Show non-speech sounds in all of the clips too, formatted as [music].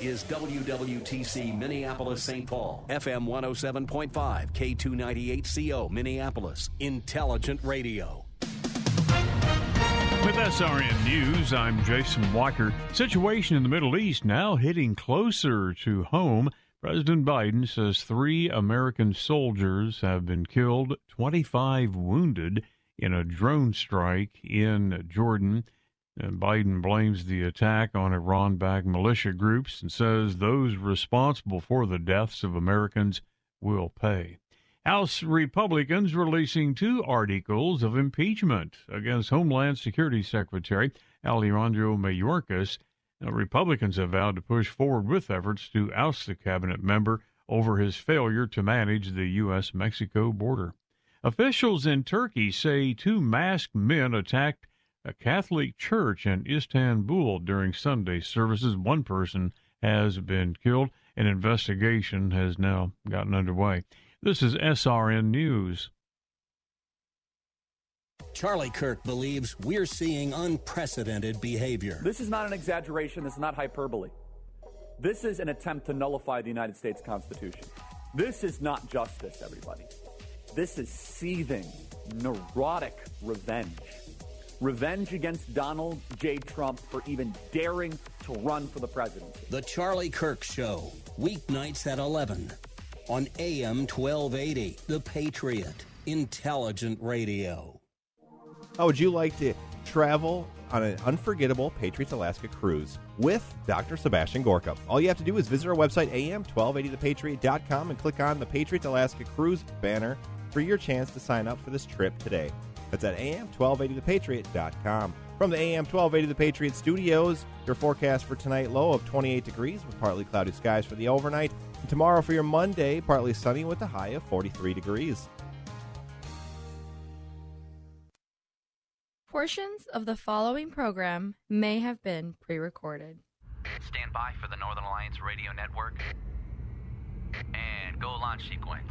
is WWTC Minneapolis St. Paul, FM 107.5, K298CO Minneapolis, Intelligent Radio. With SRN News, I'm Jason Walker. Situation in the Middle East now hitting closer to home. President Biden says three American soldiers have been killed, 25 wounded in a drone strike in Jordan. And Biden blames the attack on Iran backed militia groups and says those responsible for the deaths of Americans will pay. House Republicans releasing two articles of impeachment against Homeland Security Secretary Alejandro Mayorkas. Now, Republicans have vowed to push forward with efforts to oust the cabinet member over his failure to manage the U.S. Mexico border. Officials in Turkey say two masked men attacked a Catholic church in Istanbul during Sunday services. One person has been killed. An investigation has now gotten underway. This is SRN News. Charlie Kirk believes we're seeing unprecedented behavior. This is not an exaggeration. This is not hyperbole. This is an attempt to nullify the United States Constitution. This is not justice, everybody. This is seething, neurotic revenge. Revenge against Donald J. Trump for even daring to run for the presidency. The Charlie Kirk Show, weeknights at 11 on AM 1280. The Patriot, intelligent radio. How would you like to travel on an unforgettable Patriots Alaska cruise with Dr. Sebastian Gorka? All you have to do is visit our website, am1280thepatriot.com, and click on the Patriots Alaska Cruise banner for your chance to sign up for this trip today. That's at am1280thepatriot.com. From the AM 1280 The Patriot studios, your forecast for tonight low of 28 degrees with partly cloudy skies for the overnight. And tomorrow for your Monday, partly sunny with a high of 43 degrees. Portions of the following program may have been pre recorded. Stand by for the Northern Alliance Radio Network. And go launch sequence.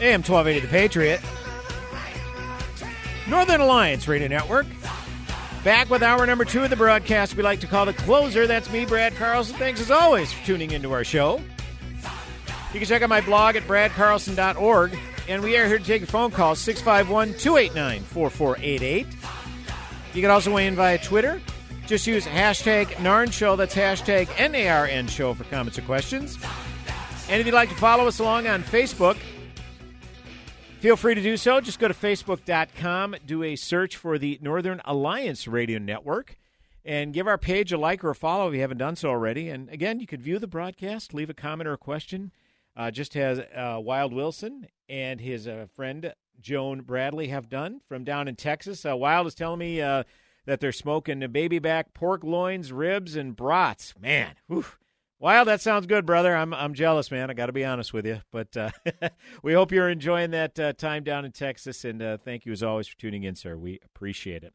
AM 1280 The Patriot. Northern Alliance Radio Network. Back with hour number two of the broadcast we like to call the closer. That's me, Brad Carlson. Thanks as always for tuning into our show. You can check out my blog at bradcarlson.org. And we are here to take your phone calls 651 289 4488. You can also weigh in via Twitter. Just use hashtag NARN Show. That's hashtag NARN Show for comments or questions. And if you'd like to follow us along on Facebook, Feel free to do so. Just go to facebook.com, do a search for the Northern Alliance Radio Network, and give our page a like or a follow if you haven't done so already. And again, you could view the broadcast, leave a comment or a question. Uh, just as uh, Wild Wilson and his uh, friend Joan Bradley have done from down in Texas. Uh, Wild is telling me uh, that they're smoking baby back pork loins, ribs, and brats. Man, whew, Wild, that sounds good, brother. I'm I'm jealous, man. I got to be honest with you, but uh, [laughs] we hope you're enjoying that uh, time down in Texas, and uh, thank you as always for tuning in, sir. We appreciate it.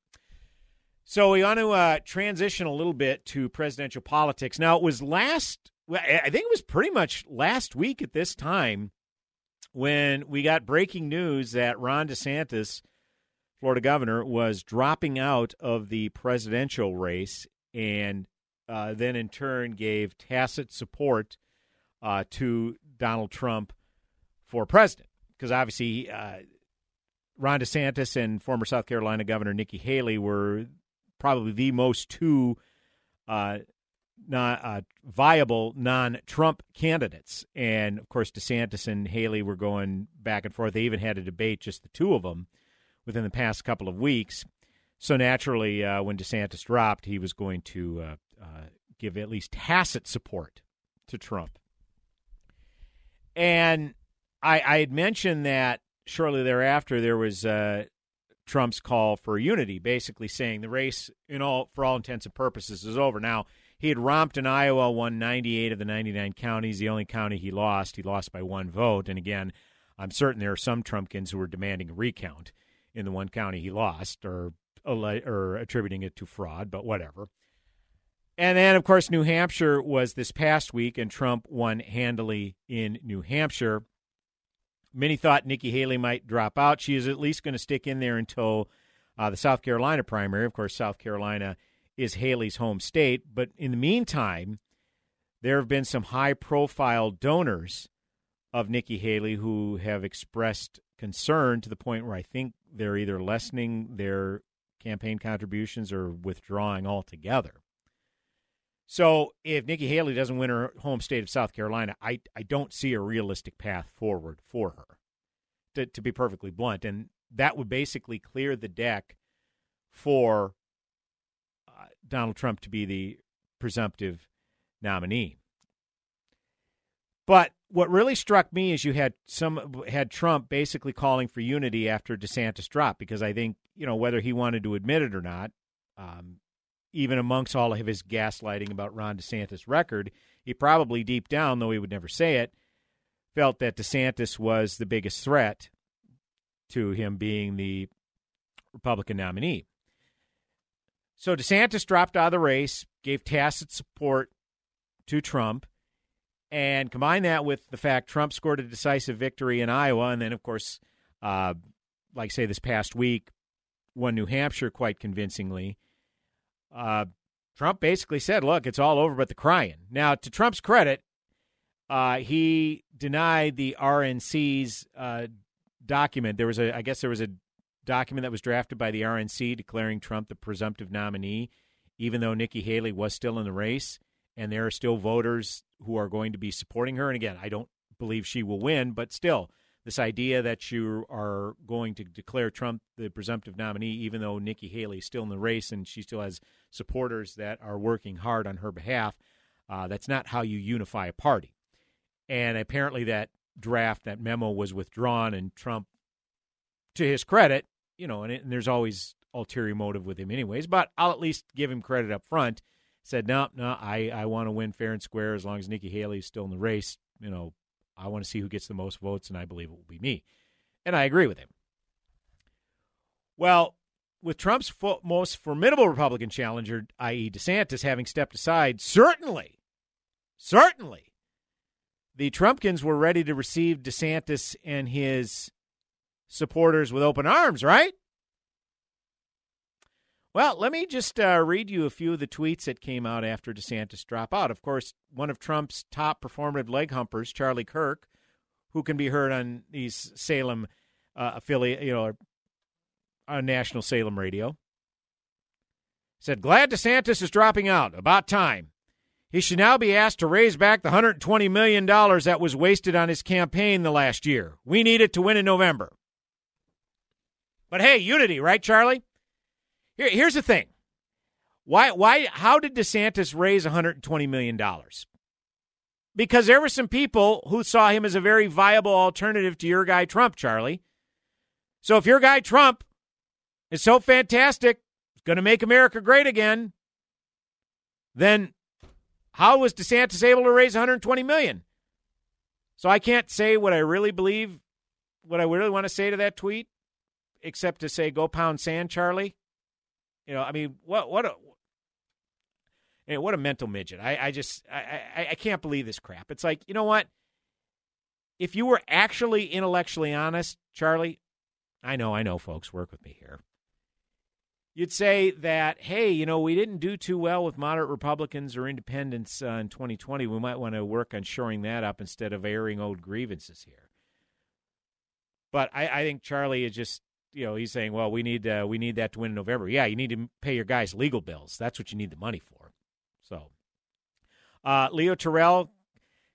So we want to uh, transition a little bit to presidential politics. Now, it was last, I think it was pretty much last week at this time when we got breaking news that Ron DeSantis, Florida governor, was dropping out of the presidential race and uh, then in turn gave tacit support uh, to Donald Trump for president. Because obviously, uh, Ron DeSantis and former South Carolina Governor Nikki Haley were probably the most two uh, non, uh, viable non-Trump candidates, and of course DeSantis and Haley were going back and forth. They even had a debate, just the two of them, within the past couple of weeks. So naturally, uh, when DeSantis dropped, he was going to uh, give at least tacit support to Trump. And I, I had mentioned that shortly thereafter there was uh, Trump's call for unity, basically saying the race, in all for all intents and purposes, is over. Now he had romped in Iowa, won 98 of the 99 counties. The only county he lost, he lost by one vote. And again, I'm certain there are some Trumpkins who are demanding a recount in the one county he lost, or or attributing it to fraud, but whatever. And then, of course, New Hampshire was this past week, and Trump won handily in New Hampshire. Many thought Nikki Haley might drop out. She is at least going to stick in there until uh, the South Carolina primary. Of course, South Carolina is Haley's home state. But in the meantime, there have been some high profile donors of Nikki Haley who have expressed concern to the point where I think they're either lessening their campaign contributions or withdrawing altogether. So if Nikki Haley doesn't win her home state of South Carolina, I, I don't see a realistic path forward for her, to, to be perfectly blunt. And that would basically clear the deck for uh, Donald Trump to be the presumptive nominee. But what really struck me is you had some had Trump basically calling for unity after DeSantis dropped because I think you know whether he wanted to admit it or not, um, even amongst all of his gaslighting about Ron DeSantis' record, he probably deep down, though he would never say it, felt that DeSantis was the biggest threat to him being the Republican nominee. So DeSantis dropped out of the race, gave tacit support to Trump, and combine that with the fact Trump scored a decisive victory in Iowa, and then, of course, uh, like say this past week, won New Hampshire quite convincingly uh, Trump basically said, "Look, it's all over but the crying." Now, to Trump's credit, uh, he denied the RNC's uh, document. There was a, I guess, there was a document that was drafted by the RNC declaring Trump the presumptive nominee, even though Nikki Haley was still in the race, and there are still voters who are going to be supporting her. And again, I don't believe she will win, but still, this idea that you are going to declare Trump the presumptive nominee, even though Nikki Haley is still in the race and she still has supporters that are working hard on her behalf, uh, that's not how you unify a party. And apparently, that draft, that memo was withdrawn, and Trump, to his credit, you know, and, it, and there's always ulterior motive with him, anyways, but I'll at least give him credit up front. Said, no, no, I, I want to win fair and square as long as Nikki Haley is still in the race. You know, I want to see who gets the most votes, and I believe it will be me. And I agree with him. Well, with Trump's fo- most formidable Republican challenger, i.e., DeSantis, having stepped aside, certainly, certainly, the Trumpkins were ready to receive DeSantis and his supporters with open arms, right? Well, let me just uh, read you a few of the tweets that came out after DeSantis dropped out. Of course, one of Trump's top performative leg humpers, Charlie Kirk, who can be heard on these Salem uh, affiliate, you know, on national Salem radio, said, "Glad DeSantis is dropping out. About time. He should now be asked to raise back the 120 million dollars that was wasted on his campaign the last year. We need it to win in November." But hey, unity, right, Charlie? Here, here's the thing. Why why how did DeSantis raise 120 million dollars? Because there were some people who saw him as a very viable alternative to your guy Trump, Charlie. So if your guy Trump is so fantastic, going to make America great again, then how was DeSantis able to raise 120 million? So I can't say what I really believe, what I really want to say to that tweet, except to say go pound sand, Charlie. You know, I mean, what what a you know, what a mental midget. I, I just I, I, I can't believe this crap. It's like, you know what? If you were actually intellectually honest, Charlie, I know, I know, folks, work with me here. You'd say that, hey, you know, we didn't do too well with moderate Republicans or independents uh, in 2020. We might want to work on shoring that up instead of airing old grievances here. But I, I think Charlie is just you know, he's saying, well, we need uh, we need that to win in November. Yeah, you need to pay your guys legal bills. That's what you need the money for. So, Uh, Leo Terrell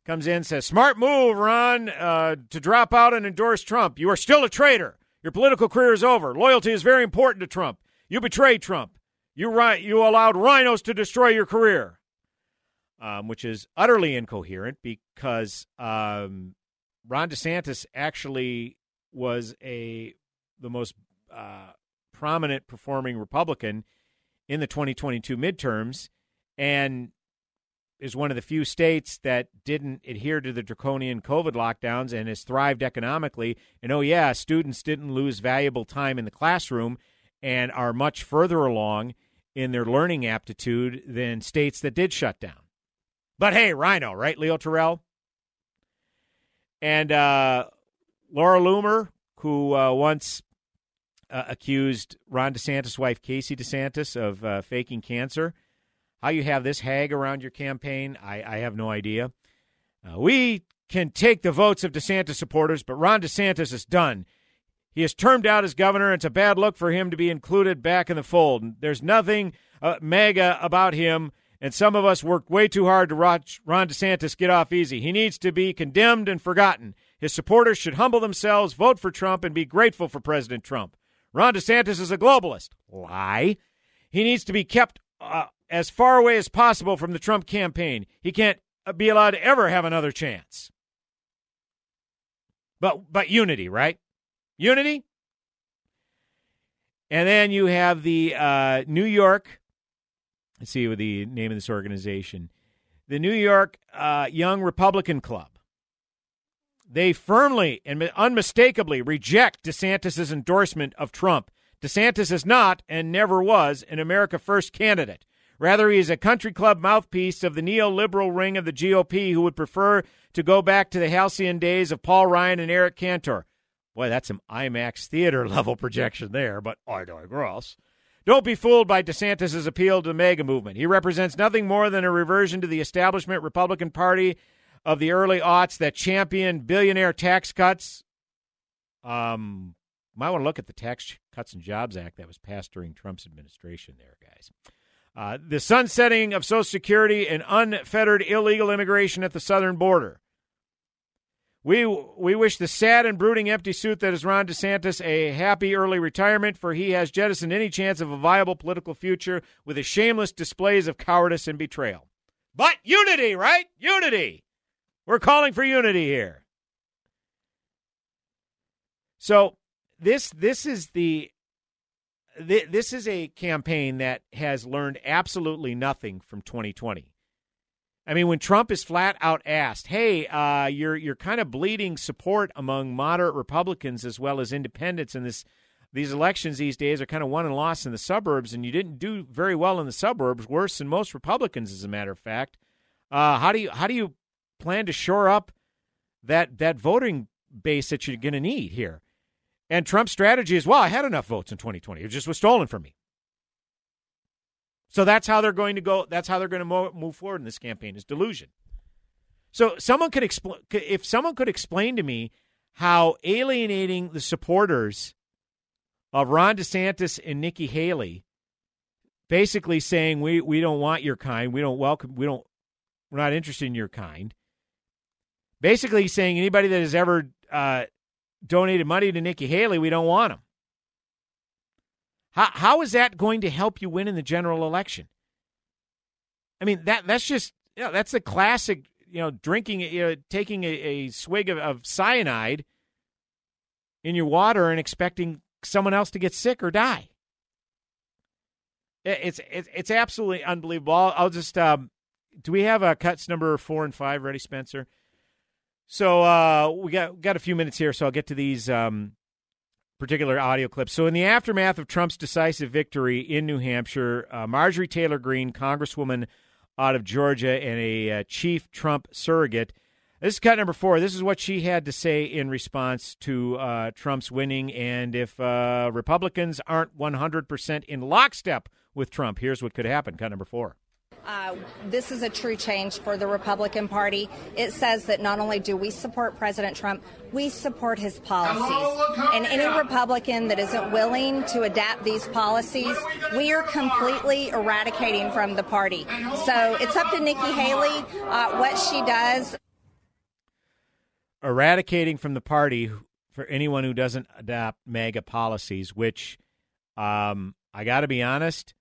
comes in says, "Smart move, Ron, uh, to drop out and endorse Trump. You are still a traitor. Your political career is over. Loyalty is very important to Trump. You betrayed Trump. You ri- you allowed RINOs to destroy your career." Um, which is utterly incoherent because um, Ron DeSantis actually was a the most uh, prominent performing Republican in the 2022 midterms, and is one of the few states that didn't adhere to the draconian COVID lockdowns and has thrived economically. And oh, yeah, students didn't lose valuable time in the classroom and are much further along in their learning aptitude than states that did shut down. But hey, RINO, right, Leo Terrell? And uh, Laura Loomer, who uh, once uh, accused Ron DeSantis' wife, Casey DeSantis, of uh, faking cancer. How you have this hag around your campaign, I, I have no idea. Uh, we can take the votes of DeSantis supporters, but Ron DeSantis is done. He has termed out as governor. It's a bad look for him to be included back in the fold. There's nothing uh, MAGA about him, and some of us worked way too hard to watch Ron DeSantis get off easy. He needs to be condemned and forgotten. His supporters should humble themselves, vote for Trump, and be grateful for President Trump. Ron DeSantis is a globalist. Lie. He needs to be kept uh, as far away as possible from the Trump campaign. He can't uh, be allowed to ever have another chance. But but unity, right? Unity. And then you have the uh, New York. Let's see what the name of this organization. The New York uh, Young Republican Club. They firmly and unmistakably reject DeSantis' endorsement of Trump. DeSantis is not and never was an America First candidate. Rather, he is a country club mouthpiece of the neoliberal ring of the GOP who would prefer to go back to the halcyon days of Paul Ryan and Eric Cantor. Boy, that's some IMAX theater [laughs] level projection there, but I digress. Don't be fooled by DeSantis' appeal to the MAGA movement. He represents nothing more than a reversion to the establishment Republican Party of the early aughts that championed billionaire tax cuts. Um, might want to look at the Tax Cuts and Jobs Act that was passed during Trump's administration, there, guys. Uh, the sunsetting of Social Security and unfettered illegal immigration at the southern border. We we wish the sad and brooding empty suit that is Ron DeSantis a happy early retirement, for he has jettisoned any chance of a viable political future with his shameless displays of cowardice and betrayal. But unity, right? Unity. We're calling for unity here. So this this is the this is a campaign that has learned absolutely nothing from 2020. I mean, when Trump is flat out asked, "Hey, uh, you're you're kind of bleeding support among moderate Republicans as well as independents in this these elections these days are kind of won and lost in the suburbs, and you didn't do very well in the suburbs, worse than most Republicans, as a matter of fact. Uh, how do you how do you plan to shore up that that voting base that you're going to need here. And Trump's strategy is, well, I had enough votes in 2020. It just was stolen from me. So that's how they're going to go. That's how they're going to move forward in this campaign is delusion. So someone could explain if someone could explain to me how alienating the supporters of Ron DeSantis and Nikki Haley, basically saying we we don't want your kind, we don't welcome, we don't, we're not interested in your kind, basically saying anybody that has ever uh, donated money to Nikki Haley, we don't want them. How, how is that going to help you win in the general election? I mean that that's just you know, that's the classic you know drinking you know taking a, a swig of, of cyanide in your water and expecting someone else to get sick or die. It's it's it's absolutely unbelievable. I'll, just um, do we have a cuts number four and five ready, Spencer? So uh, we got got a few minutes here, so I'll get to these um, particular audio clips. So in the aftermath of Trump's decisive victory in New Hampshire, uh, Marjorie Taylor Greene, Congresswoman out of Georgia and a uh, chief Trump surrogate. This is cut number four. This is what she had to say in response to uh, Trump's winning. And if uh, Republicans aren't 100% in lockstep with Trump, here's what could happen. Cut number four. Uh, this is a true change for the Republican Party. It says that not only do we support President Trump, we support his policies. And any Republican that isn't willing to adapt these policies, we are completely eradicating from the party. So it's up to Nikki Haley uh, what she does. Eradicating from the party for anyone who doesn't adopt MAGA policies, which um, I got to be honest,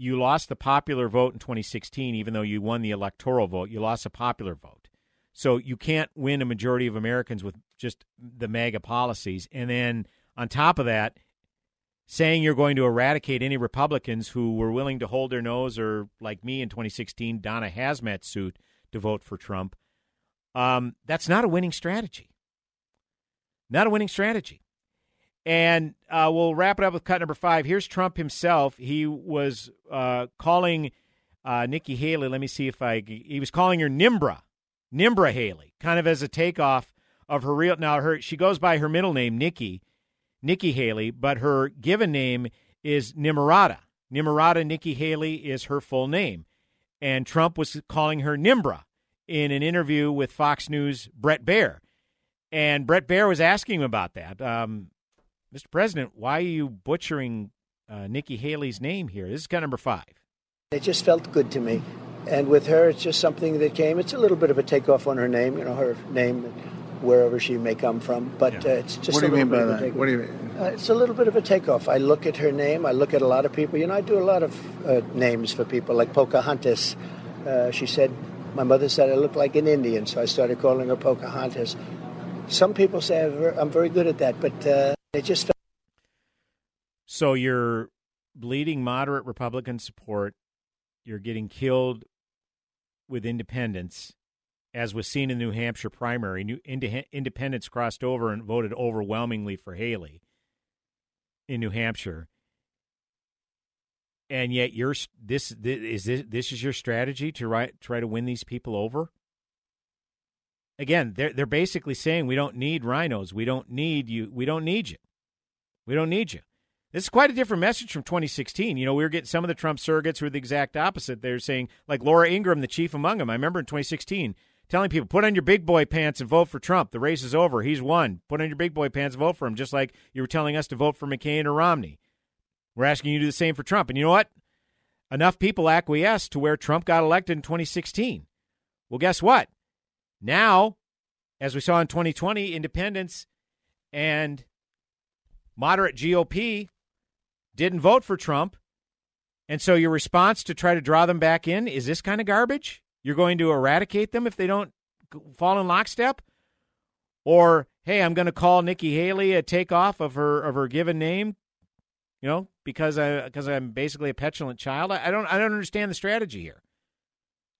you lost the popular vote in 2016, even though you won the electoral vote. You lost a popular vote. So you can't win a majority of Americans with just the MAGA policies. And then on top of that, saying you're going to eradicate any Republicans who were willing to hold their nose or, like me in 2016, don a hazmat suit to vote for Trump. Um, that's not a winning strategy. Not a winning strategy. And uh, we'll wrap it up with cut number five. Here's Trump himself. He was uh, calling uh, Nikki Haley. Let me see if I. He was calling her Nimbra, Nimbra Haley, kind of as a takeoff of her real. Now her she goes by her middle name Nikki, Nikki Haley, but her given name is Nimarata. Nimarata Nikki Haley is her full name, and Trump was calling her Nimbra in an interview with Fox News Bret Baier. And Bret Baier was asking him about that. Um, Mr. President, why are you butchering uh, Nikki Haley's name here? This is cut number five. It just felt good to me. And with her, it's just something that came. It's a little bit of a takeoff on her name, you know, her name, wherever she may come from. But yeah. uh, it's just. What do you mean by that? What do you mean? Uh, it's a little bit of a takeoff. I look at her name. I look at a lot of people. You know, I do a lot of uh, names for people, like Pocahontas. Uh, she said, my mother said I look like an Indian, so I started calling her Pocahontas. Some people say I'm very good at that, but uh, it just felt. So you're bleeding moderate Republican support. You're getting killed with independents, as was seen in the New Hampshire primary. New independents crossed over and voted overwhelmingly for Haley in New Hampshire. And yet, you're this, this is this, this is your strategy to try, try to win these people over again, they're they're basically saying we don't need RINOs, We don't need you. We don't need you. We don't need you. This is quite a different message from 2016. You know, we were getting some of the Trump surrogates who were the exact opposite. They're saying, like Laura Ingraham, the chief among them. I remember in 2016 telling people, put on your big boy pants and vote for Trump. The race is over. He's won. Put on your big boy pants and vote for him, just like you were telling us to vote for McCain or Romney. We're asking you to do the same for Trump. And you know what? Enough people acquiesced to where Trump got elected in 2016. Well, guess what? Now, as we saw in 2020, independents and moderate GOP didn't vote for Trump. And so your response to try to draw them back in is this kind of garbage? You're going to eradicate them if they don't fall in lockstep? Or, hey, I'm going to call Nikki Haley a takeoff of her of her given name, you know, because I because I'm basically a petulant child. I, I don't I don't understand the strategy here.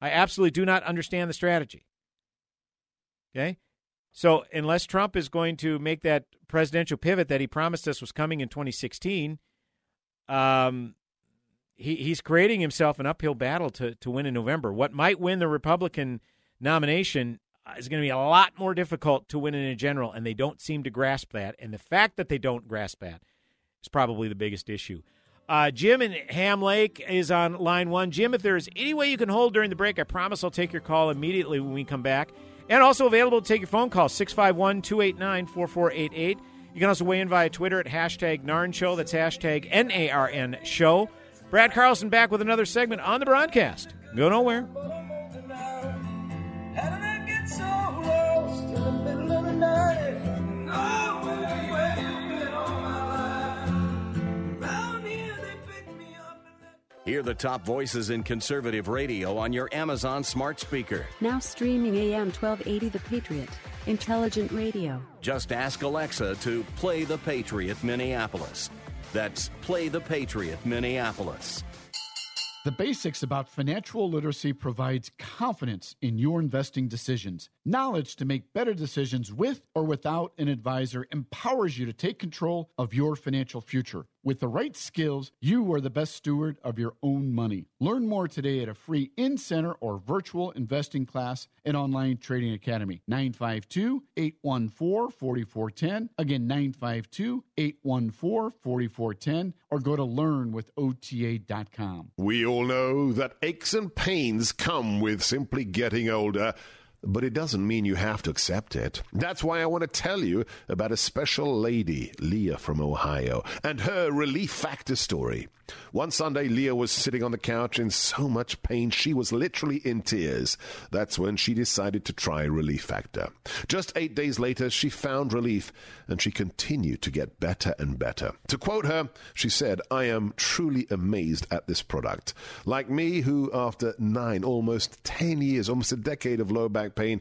I absolutely do not understand the strategy. Okay? So, unless Trump is going to make that presidential pivot that he promised us was coming in 2016, um, he, he's creating himself an uphill battle to, to win in November. What might win the Republican nomination is going to be a lot more difficult to win in a general, and they don't seem to grasp that. And the fact that they don't grasp that is probably the biggest issue. Uh, Jim in Ham Lake is on line one. Jim, if there is any way you can hold during the break, I promise I'll take your call immediately when we come back. And also available to take your phone call, 651 289 4488. You can also weigh in via Twitter at hashtag NARN Show. That's hashtag N A R N Show. Brad Carlson back with another segment on the broadcast. Go nowhere. Hear the top voices in conservative radio on your Amazon smart speaker. Now streaming AM 1280 The Patriot. Intelligent radio. Just ask Alexa to play The Patriot Minneapolis. That's Play the Patriot Minneapolis. The basics about financial literacy provides confidence in your investing decisions. Knowledge to make better decisions with or without an advisor empowers you to take control of your financial future. With the right skills, you are the best steward of your own money. Learn more today at a free in center or virtual investing class at Online Trading Academy. 952 814 4410. Again, 952 814 4410. Or go to learnwithota.com. We all know that aches and pains come with simply getting older but it doesn't mean you have to accept it. That's why I want to tell you about a special lady, Leah from Ohio, and her relief factor story. One Sunday, Leah was sitting on the couch in so much pain she was literally in tears. That's when she decided to try Relief Factor. Just eight days later, she found relief and she continued to get better and better. To quote her, she said, I am truly amazed at this product. Like me, who after nine, almost ten years, almost a decade of low back pain,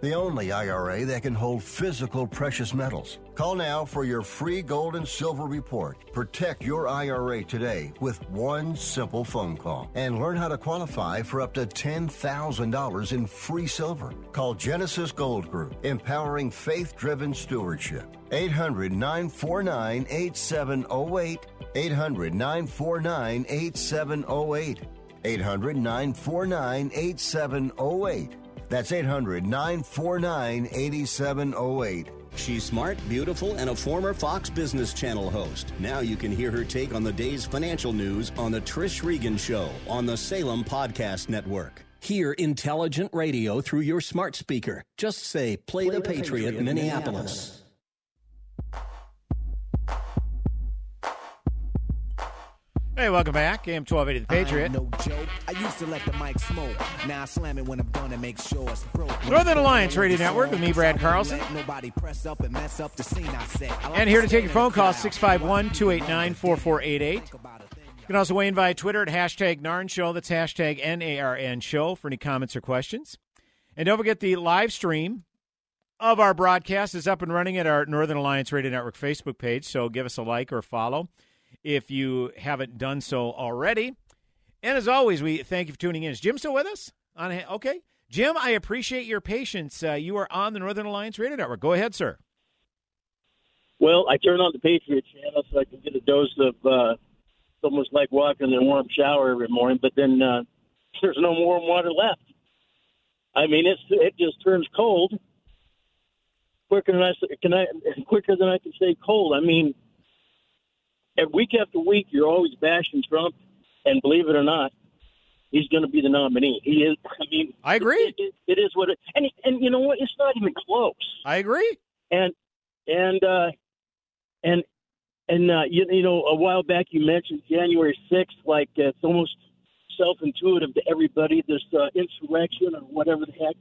the only IRA that can hold physical precious metals. Call now for your free gold and silver report. Protect your IRA today with one simple phone call and learn how to qualify for up to $10,000 in free silver. Call Genesis Gold Group, empowering faith driven stewardship. 800 949 8708. 800 949 8708. 800 949 8708. That's 800 949 8708. She's smart, beautiful, and a former Fox Business Channel host. Now you can hear her take on the day's financial news on The Trish Regan Show on the Salem Podcast Network. Hear intelligent radio through your smart speaker. Just say, Play, Play the, the, Patriot, Patriot Minneapolis. Minneapolis. Hey, welcome back. AM 1280 The Patriot. No joke. I used to let the mic smoke. Now I slam it when I'm done and make sure it's broke. Northern Alliance Radio Network with me, Brad Carlson. Nobody press up and mess up the scene I set. And here to take your phone call, 651 289 4488. You can also weigh in via Twitter at hashtag NARN Show. That's hashtag N-A-R-N Show for any comments or questions. And don't forget the live stream of our broadcast is up and running at our Northern Alliance Radio Network Facebook page. So give us a like or follow if you haven't done so already. And as always, we thank you for tuning in. Is Jim still with us? On okay, Jim, I appreciate your patience. Uh, you are on the Northern Alliance Radio Network. Go ahead, sir. Well, I turn on the Patriot channel so I can get a dose of uh, it's almost like walking in a warm shower every morning. But then uh, [laughs] there's no warm water left. I mean, it's it just turns cold quicker than I can I [laughs] quicker than I can say cold. I mean, week after week, you're always bashing Trump, and believe it or not, he's going to be the nominee. He is. I mean, I agree. It, it, it is what it, and and you know what? It's not even close. I agree. And and uh, and and uh, you, you know, a while back you mentioned January sixth, like uh, it's almost self-intuitive to everybody this uh, insurrection or whatever the heck,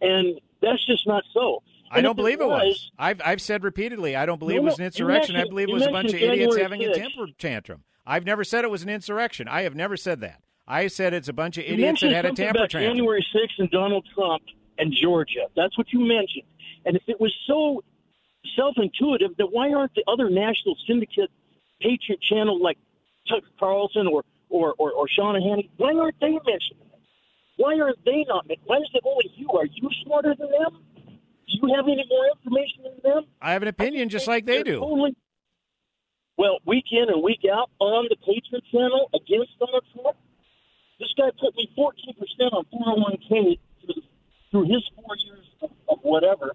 and that's just not so. I don't believe it was. I've I've said repeatedly I don't believe no, it was an insurrection. I believe it was a bunch of idiots having 6th. a temper tantrum. I've never said it was an insurrection. I have never said that. I said it's a bunch of idiots that had a temper tantrum. January 6th and Donald Trump and Georgia. That's what you mentioned. And if it was so self-intuitive, then why aren't the other national syndicate patriot channel like Tucker Carlson or or or, or Sean Hannity? Why aren't they mentioning it? Why aren't they not? Why is it only you? Are you smarter than them? Do you have any more information than them? I have an opinion just like they do. Totally, well, week in and week out on the Patriot channel against Donald Trump, this guy put me 14% on 401k through, through his four years of, of whatever.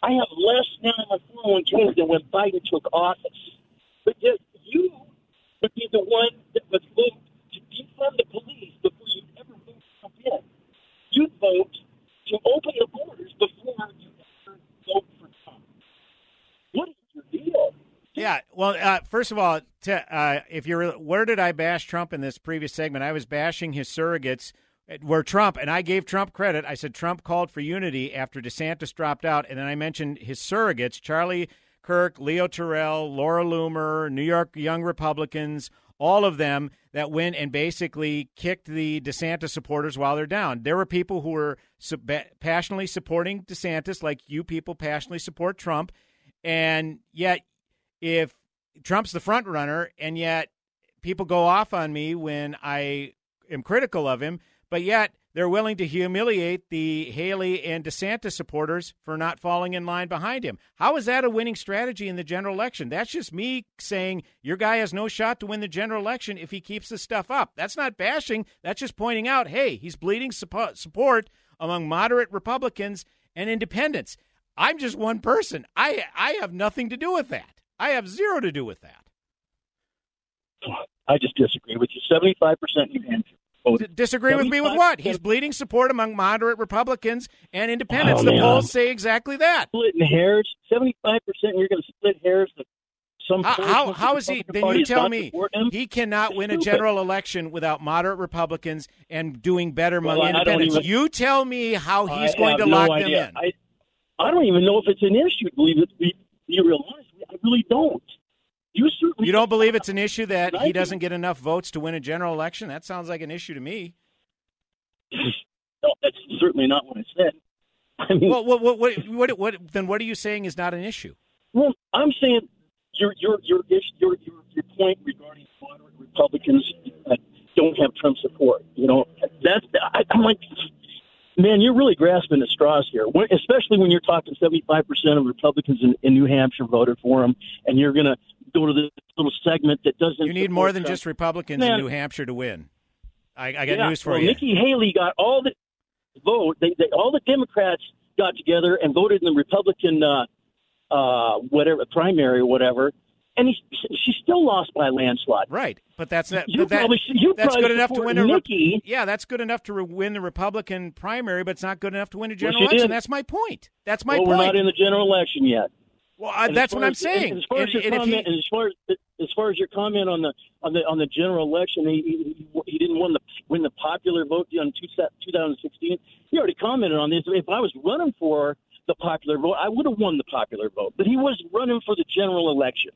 I have less now in my 401k than when Biden took office. But yet you would be the one that would vote to defund the police before you ever vote to Trump in. You'd vote to open the borders before Well, uh, first of all, uh, if you're where did I bash Trump in this previous segment? I was bashing his surrogates. Where Trump and I gave Trump credit. I said Trump called for unity after DeSantis dropped out, and then I mentioned his surrogates: Charlie Kirk, Leo Terrell, Laura Loomer, New York Young Republicans, all of them that went and basically kicked the DeSantis supporters while they're down. There were people who were sub- passionately supporting DeSantis, like you people passionately support Trump, and yet if Trump's the front runner, and yet people go off on me when I am critical of him, but yet they're willing to humiliate the Haley and DeSantis supporters for not falling in line behind him. How is that a winning strategy in the general election? That's just me saying your guy has no shot to win the general election if he keeps this stuff up. That's not bashing. That's just pointing out, hey, he's bleeding support among moderate Republicans and independents. I'm just one person. I I have nothing to do with that. I have zero to do with that. I just disagree with you. Seventy-five percent New Hampshire. D- disagree with me with what? He's bleeding support among moderate Republicans and independents. Oh, the man. polls say exactly that. Splitting hairs. Seventy-five percent. You're going to split hairs. Some How, how, how is he? Then you tell me he cannot win a general election without moderate Republicans and doing better among Well, independents. even- you tell me how he's I going to no lock idea. them in. I, I don't even know if it's an issue. Believe it. Be, be real honest. I really don't. You certainly You don't believe it's an issue that he doesn't get enough votes to win a general election? That sounds like an issue to me. No, that's certainly not what I said. I mean, Well, what, what, what, what, what, then what are you saying is not an issue? Well, I'm saying your your your your your, your point regarding moderate Republicans that don't have Trump support. You know, that's I, I'm like, man, you're really grasping at straws here. When, especially when you're talking 75 percent of Republicans in, in New Hampshire voted for him, and you're going to go to this little segment that doesn't. You need more than Trump. just Republicans Man, in New Hampshire to win. I, I got yeah, news for well, you. Nikki Haley got all the vote. They, they all the Democrats got together and voted in the Republican uh, uh, whatever primary or whatever, and he, she still lost by a landslide. Right, but that's not. You but that, probably you that's probably good enough to win a. Nikki. yeah, that's good enough to re- win the Republican primary, but it's not good enough to win a general election. That's my point. That's my well, point. we're not in the general election yet. well, uh, I, that's what I'm as- saying. As far as And- your and comment, he- as far as as far as your comment on the on the on the general election, he he, he didn't win the win the popular vote on two, 2016. He already commented on this. If I was running for the popular vote, I would have won the popular vote. But he was running for the general election.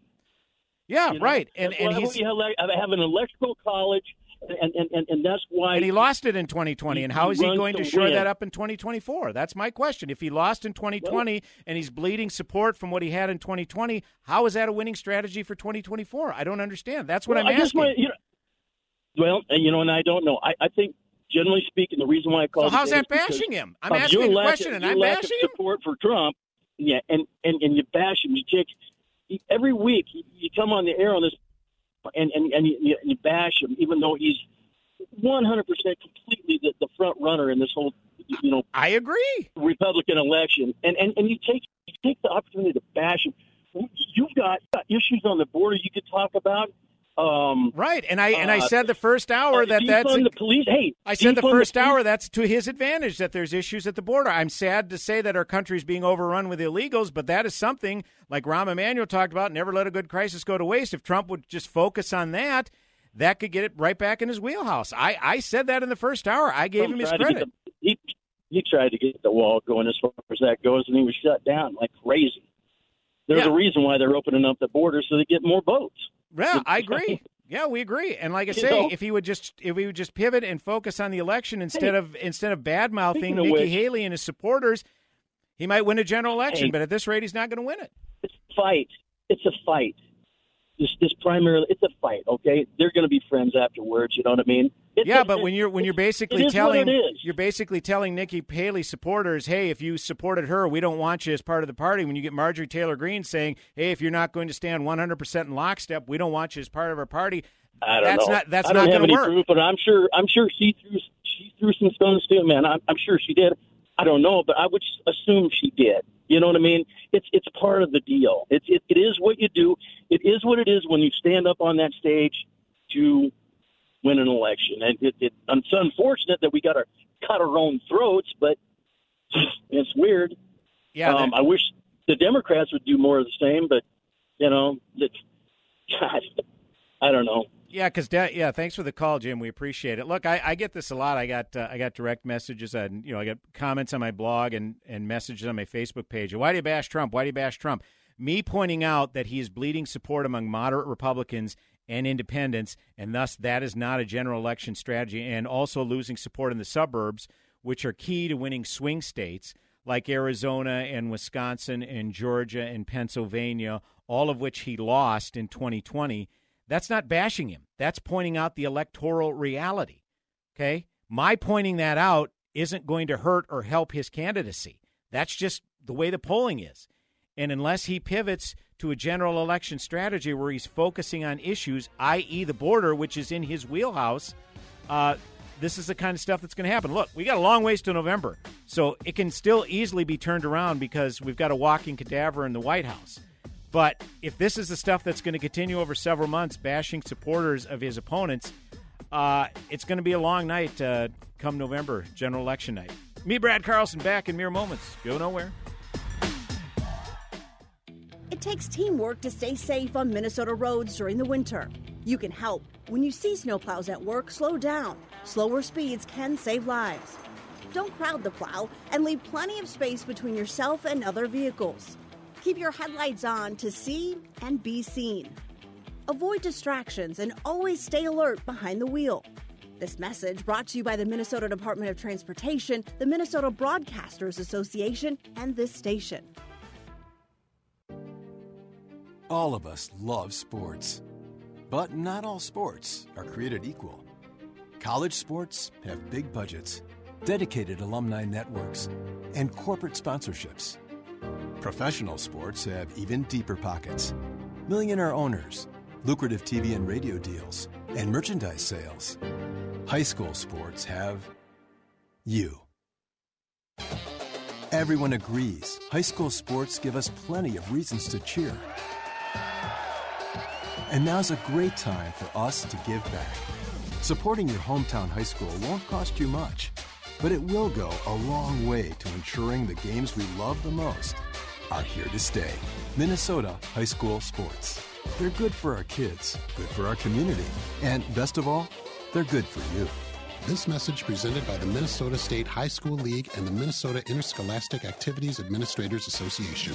Yeah, You know? right, and That's and he's we have, an electoral college, and and, and, and that's why and he lost it in 2020. He- and how is he he going to shore win. that up in 2024? That's my question. If he lost in 2020 and he's bleeding support from what he had in 2020, how is that a winning strategy for 2024? I don't understand. That's what Well, I'm I asking. my- you know, well, and, you know, and I don't know. I, I think generally speaking, the reason why I call So how's that bashing him? I'm asking a question, and I'm bashing of him. support for Trump. Yeah, and and and you bash him. You take every week. You, come on the air on this, and and and you, you- bash him, even though he's 100 percent completely the, the front runner in this whole, you know, I agree. Republican election. And and and you take you take the opportunity to bash him. You've got, got issues on the border you could talk about. Um, Right, and I and I uh, said the first hour uh, that that's the police. Hey, I said the first police. hour that's to his advantage that there's issues at the border. I'm sad to say that our country's being overrun with illegals, but that is something like Rahm Emanuel talked about. Never let a good crisis go to waste. If Trump would just focus on that, that could get it right back in his wheelhouse. I, I said that in the first hour. I gave Trump him his tried to get credit. the- he he tried to get the wall going as far as that goes, and he was shut down like crazy. There's Yeah. a reason why they're opening up the border so they get more votes. Yeah, I agree. Yeah, we agree. And like I You say, know? if he would just if he would just pivot and focus on the election instead Hey, of instead of bad mouthing Nikki which- Haley and his supporters, he might win a general election. Hey. but at this rate, he's not going to win it. It's a fight. It's a fight. This this primarily it's a fight. Okay, they're going to be friends afterwards. You know what I mean? It's yeah, but when you're when you're basically telling what it is. you're basically telling Nikki Haley supporters, hey, if you supported her, we don't want you as part of the party. When you get Marjorie Taylor Greene saying, hey, if you're not going to stand 100 percent in lockstep, we don't want you as part of our party. I don't that's know. not that's I don't not have any work. proof, but I'm sure I'm sure she threw she threw some stones too, man. I'm, I'm sure she did. I don't know, but I would assume she did. You know what I mean? It's it's part of the deal. It's it, it is what you do. It is what it is when you stand up on that stage to win an election. And it, it, it's unfortunate that we got to cut our own throats, but it's weird. Yeah, um, I wish the Democrats would do more of the same, but you know, it's, God, [laughs] I don't know. Yeah, because yeah, thanks for the call, Jim. We appreciate it. Look, I, I get this a lot. I got uh, I got direct messages and you know I got comments on my blog and and messages on my Facebook page. Why do you bash Trump? Why do you bash Trump? Me pointing out that he is bleeding support among moderate Republicans and independents, and thus that is not a general election strategy, and also losing support in the suburbs, which are key to winning swing states like Arizona and Wisconsin and Georgia and Pennsylvania, all of which he lost in 2020 that's not bashing him. That's pointing out the electoral reality. Okay? My pointing that out isn't going to hurt or help his candidacy. That's just the way the polling is. And unless he pivots to a general election strategy where he's focusing on issues, i.e., the border, which is in his wheelhouse, uh, this is the kind of stuff that's going to happen. Look, we got a long ways to November, so it can still easily be turned around because we've got a walking cadaver in the White House. But if this is the stuff that's going to continue over several months, bashing supporters of his opponents, uh, it's going to be a long night uh, come November, general election night. Me, Brad Carlson, back in mere moments. Go nowhere. It takes teamwork to stay safe on Minnesota roads during the winter. You can help. When you see snowplows at work, slow down. Slower speeds can save lives. Don't crowd the plow and leave plenty of space between yourself and other vehicles. Keep your headlights on to see and be seen. Avoid distractions and always stay alert behind the wheel. This message brought to you by the Minnesota Department of Transportation, the Minnesota Broadcasters Association, and this station. All of us love sports, but not all sports are created equal. College sports have big budgets, dedicated alumni networks, and corporate sponsorships. Professional sports have even deeper pockets. Millionaire owners, lucrative TV and radio deals, and merchandise sales. High school sports have you. Everyone agrees high school sports give us plenty of reasons to cheer. And now's a great time for us to give back. Supporting your hometown high school won't cost you much, but it will go a long way to ensuring the games we love the most are here to stay. Minnesota High School Sports. They're good for our kids, good for our community, and best of all, they're good for you. This message presented by the Minnesota State High School League and the Minnesota Interscholastic Activities Administrators Association.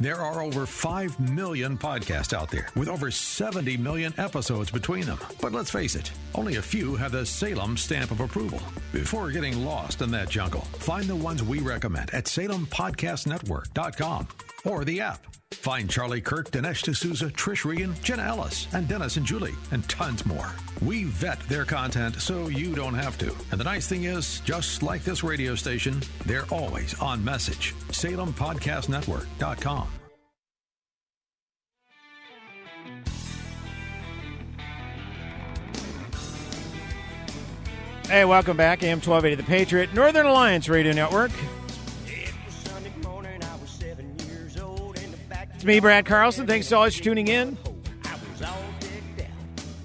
There are over 5 million podcasts out there with over 70 million episodes between them. But let's face it, only a few have the Salem stamp of approval. Before getting lost in that jungle, find the ones we recommend at salempodcastnetwork.com or the app. Find Charlie Kirk, Dinesh D'Souza, Trish Regan, Jenna Ellis, and Dennis and Julie, and tons more. We vet their content so you don't have to. And the nice thing is, just like this radio station, they're always on message. SalemPodcastNetwork.com. Hey, welcome back. AM 1280 The Patriot, Northern Alliance Radio Network. It's me, Brad Carlson. Thanks always for tuning in.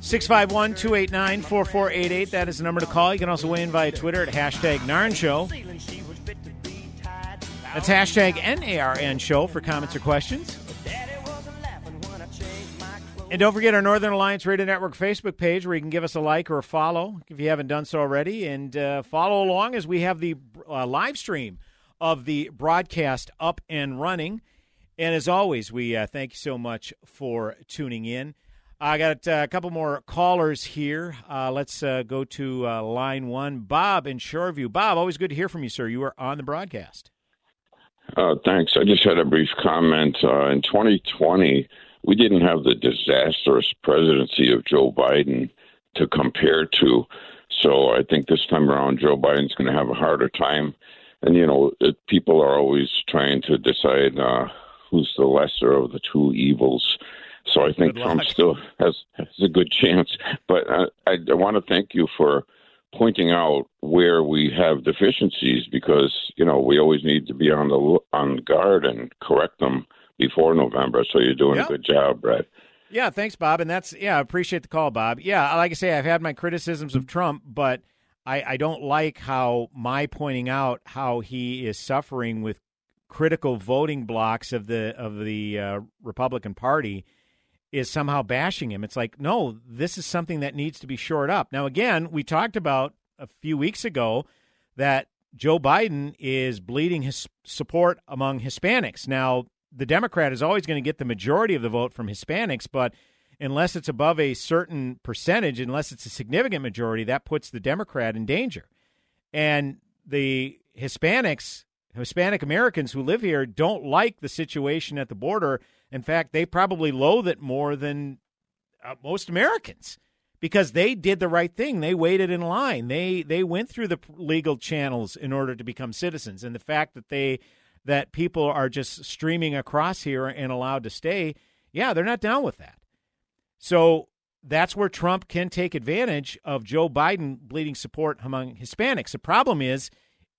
651 289 4488. That is the number to call. You can also weigh in via Twitter at hashtag Narn Show. That's hashtag NARN Show for comments or questions. And don't forget our Northern Alliance Radio Network Facebook page where you can give us a like or a follow if you haven't done so already. And uh, follow along as we have the uh, live stream of the broadcast up and running. And as always, we uh, thank you so much for tuning in. I got uh, a couple more callers here. Uh, let's uh, go to uh, line one. Bob in Shoreview. Bob, always good to hear from you, sir. You are on the broadcast. Uh, thanks. I just had a brief comment. In 2020, we didn't have the disastrous presidency of Joe Biden to compare to. So I think this time around, Joe Biden's going to have a harder time. And, you know, it, people are always trying to decide who's the lesser of the two evils. So I think Trump still has, has a good chance. But uh, I, I want to thank you for pointing out where we have deficiencies because you know we always need to be on the on guard and correct them before November. So you're doing yep. a good job, Brett. Yeah, thanks, Bob. And that's yeah, I appreciate the call, Bob. Yeah, like I say, I've had my criticisms of Trump, but I, I don't like how my pointing out how he is suffering with critical voting blocks of the of the uh, Republican Party is somehow bashing him. It's like, no, this is something that needs to be shored up. Now, again, we talked about a few weeks ago that Joe Biden is bleeding his support among Hispanics. Now, the Democrat is always going to get the majority of the vote from Hispanics, but unless it's above a certain percentage, unless it's a significant majority, that puts the Democrat in danger. And the Hispanics, Hispanic Americans who live here, don't like the situation at the border in fact, they probably loathe it more than uh, most Americans because they did the right thing. They waited in line. They they went through the legal channels in order to become citizens. And the fact that they that people are just streaming across here and allowed to stay, yeah, they're not down with that. So that's where Trump can take advantage of Joe Biden bleeding support among Hispanics. The problem is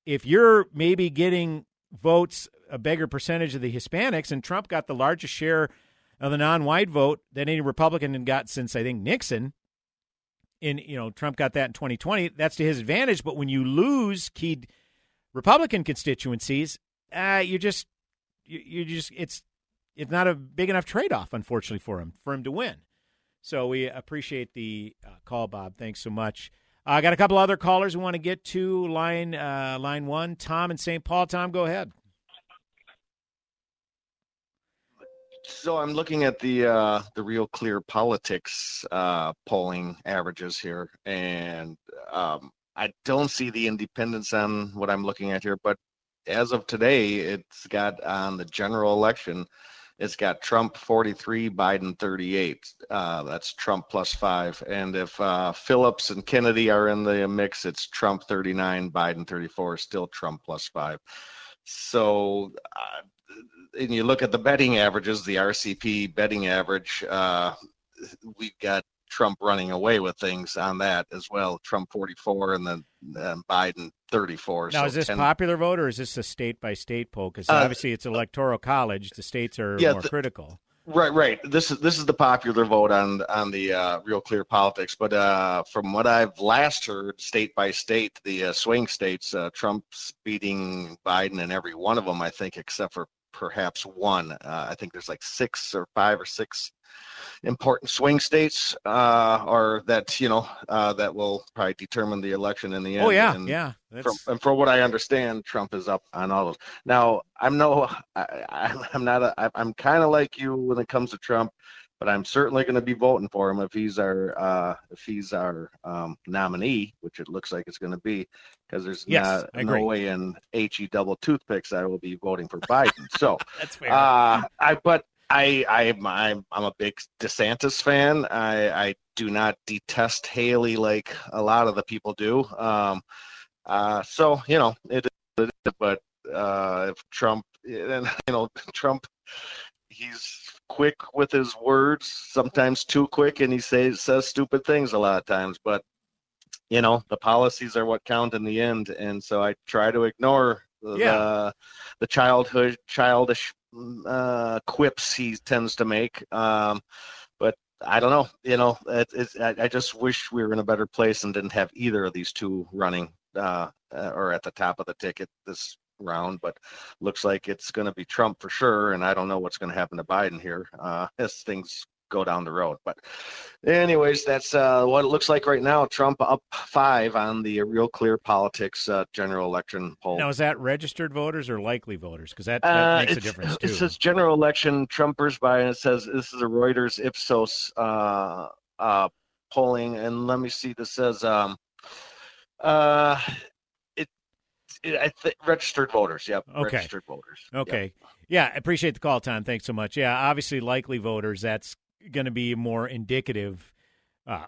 if you're maybe getting votes a bigger percentage of the Hispanics, and Trump got the largest share of the non-white vote that any Republican had got since I think Nixon. In you know, Trump got that in 2020. That's to his advantage. But when you lose key Republican constituencies, uh, you just you, you just it's it's not a big enough trade-off, unfortunately, for him for him to win. So we appreciate the uh, call, Bob. Thanks so much. I uh, got a couple other callers we want to get to. Line uh, line one, Tom in St. Paul. Tom, go ahead. So I'm looking at the uh, the Real Clear Politics uh, polling averages here, and um, I don't see the independence on what I'm looking at here. But as of today, it's got on the general election, it's got Trump 43, Biden 38. Uh, that's Trump plus five. And if uh, Phillips and Kennedy are in the mix, it's Trump 39, Biden 34, still Trump plus five. So uh, and you look at the betting averages, the RCP betting average, uh, we've got Trump running away with things on that as well. Trump 44 and then Biden 34. Now, so is this 10... popular vote or is this a state by state poll? Because uh, obviously it's electoral college. The states are yeah, more the, critical. Right, right. This is this is the popular vote on on the uh, Real Clear Politics. But uh, from what I've last heard, state by state, the uh, swing states, uh, Trump's beating Biden in every one of them, I think, except for perhaps one. Uh, I think there's like six or five or six important swing states uh, or that you know uh, that will probably determine the election in the oh, end. Oh yeah, and yeah. From, and from what I understand, Trump is up on all those. Now I'm no, I, am not a, I'm kind of like you when it comes to Trump but I'm certainly going to be voting for him if he's our uh, if he's our um, nominee, which it looks like it's going to be, because there's yes, not, no way in he double toothpicks I will be voting for Biden. So [laughs] that's fair. Uh, I but I I I'm I'm a big DeSantis fan. I I do not detest Haley like a lot of the people do. Um, uh, so you know it, it but uh, if Trump and [laughs] you know Trump he's quick with his words, sometimes too quick, and he says says stupid things a lot of times. But you know, the policies are what count in the end, and so I try to ignore the yeah. the childhood childish uh, quips he tends to make. Um, but I don't know. You know, it, I, I just wish we were in a better place and didn't have either of these two running uh, or at the top of the ticket this round, but looks like it's going to be Trump for sure. And I don't know what's going to happen to Biden here uh, [laughs] as things go down the road. But, anyways, that's uh, what it looks like right now. Trump up five on the Real Clear Politics uh, general election poll. Now, is that registered voters or likely voters? Because that, that Uh, makes a difference too. It says general election Trumpers by, and it says this is a Reuters Ipsos uh, uh, polling. And let me see, this says um, uh, I think registered voters. Yep, Okay. registered voters. Yep. Okay. Yeah, I appreciate the call, Tom. Thanks so much. Yeah, obviously, likely voters, that's going to be more indicative, uh,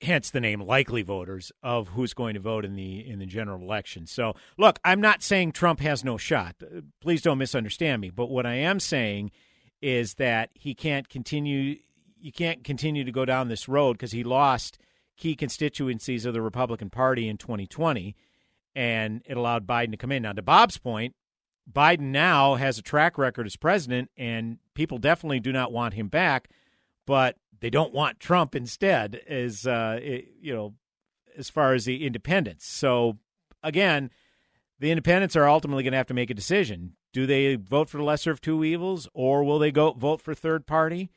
hence the name likely voters, of who's going to vote in the in the general election. So, look, I'm not saying Trump has no shot. Uh, Please don't misunderstand me. But what I am saying is that he can't continue. You can't continue to go down this road because he lost key constituencies of the Republican Party in 2020, and it allowed Biden to come in. Now, to Bob's point, Biden now has a track record as president, and people definitely do not want him back, but they don't want Trump instead, as uh, it- you know, as far as the independents. So again, the independents are ultimately going to have to make a decision: do they vote for the lesser of two evils, or will they go vote for third party?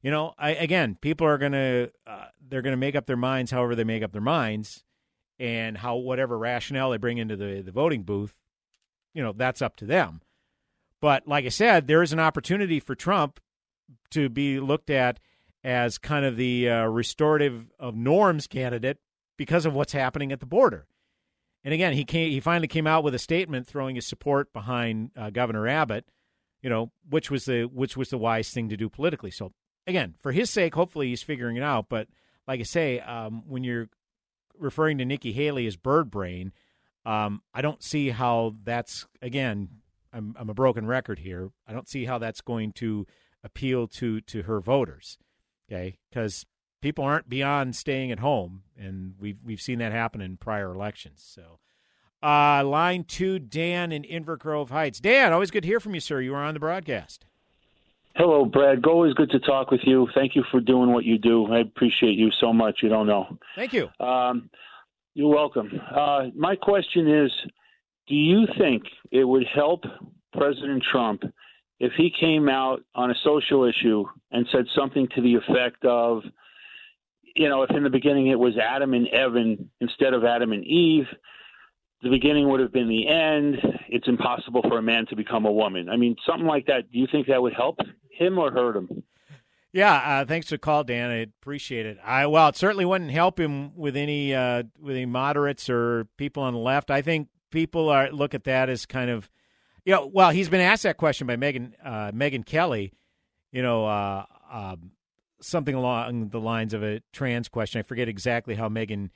You know, I, again, people are going to uh, they're going to make up their minds, however they make up their minds, and how whatever rationale they bring into the the voting booth you know that's up to them. But like I said, there is an opportunity for Trump to be looked at as kind of the uh, restorative of norms candidate because of what's happening at the border. And again, he came, he finally came out with a statement throwing his support behind uh, Governor Abbott, you know, which was the which was the wise thing to do politically. So again, for his sake, hopefully he's figuring it out. But like I say, um, when you're referring to Nikki Haley as bird brain, um, I don't see how that's again. I'm, I'm a broken record here. I don't see how that's going to appeal to to her voters. Okay, because people aren't beyond staying at home, and we've we've seen that happen in prior elections. So, uh, line two, Dan in Inver Grove Heights. Dan, always good to hear from you, sir. You were on the broadcast. Hello, Brad. Always good to talk with you. Thank you for doing what you do. I appreciate you so much. You don't know. Thank you. Um, you're welcome. Uh, my question is Do you think it would help President Trump if he came out on a social issue and said something to the effect of, you know, if in the beginning it was Adam and Evan instead of Adam and Eve, the beginning would have been the end. It's impossible for a man to become a woman. I mean, something like that. Do you think that would help him or hurt him? Yeah, uh, thanks for the call, Dan. I appreciate it. I well, it certainly wouldn't help him with any uh, with any moderates or people on the left. I think people are look at that as kind of, you know, well, he's been asked that question by Megyn uh, Megyn Kelly, you know, uh, um, something along the lines of a trans question. I forget exactly how Megyn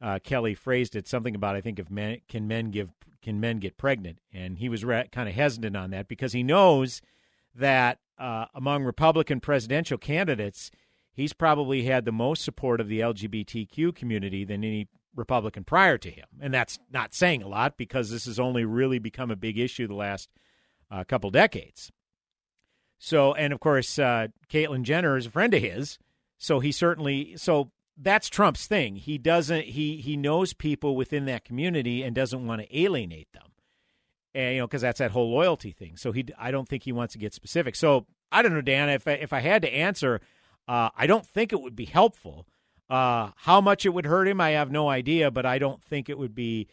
uh, Kelly phrased it. Something about I think if men can men give can men get pregnant, and he was re- kind of hesitant on that because he knows that uh, among Republican presidential candidates, he's probably had the most support of the LGBTQ community than any Republican prior to him. And that's not saying a lot because this has only really become a big issue the last uh, couple decades. So, and of course, uh, Caitlyn Jenner is a friend of his. So he certainly, so that's Trump's thing. He doesn't, he, he knows people within that community and doesn't want to alienate them and you know because that's that whole loyalty thing. So he, I don't think he wants to get specific. So I don't know, Dan. If I, if I had to answer, uh, I don't think it would be helpful. Uh, how much it would hurt him, I have no idea, but I don't think it would be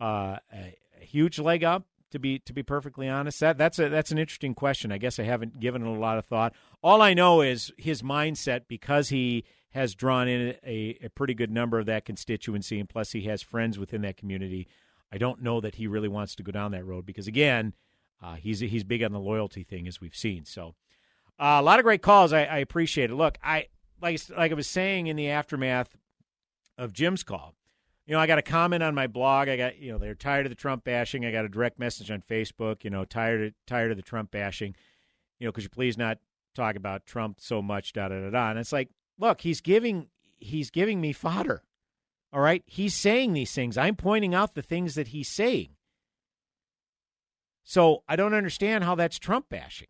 uh, a, a huge leg up. To be to be perfectly honest, that that's a that's an interesting question. I guess I haven't given it a lot of thought. All I know is his mindset because he has drawn in a, a pretty good number of that constituency, and plus he has friends within that community. I don't know that he really wants to go down that road because again, uh, he's he's big on the loyalty thing as we've seen. So uh, a lot of great calls. I, I appreciate it. Look, I like like I was saying in the aftermath of Jim's call. You know, I got a comment on my blog. I got you know they're tired of the Trump bashing. I got a direct message on Facebook. You know, tired of, tired of the Trump bashing. You know, could you please not talk about Trump so much? Da da da da. And it's like, look, he's giving he's giving me fodder. All right. He's saying these things. I'm pointing out the things that he's saying. So I don't understand how that's Trump bashing.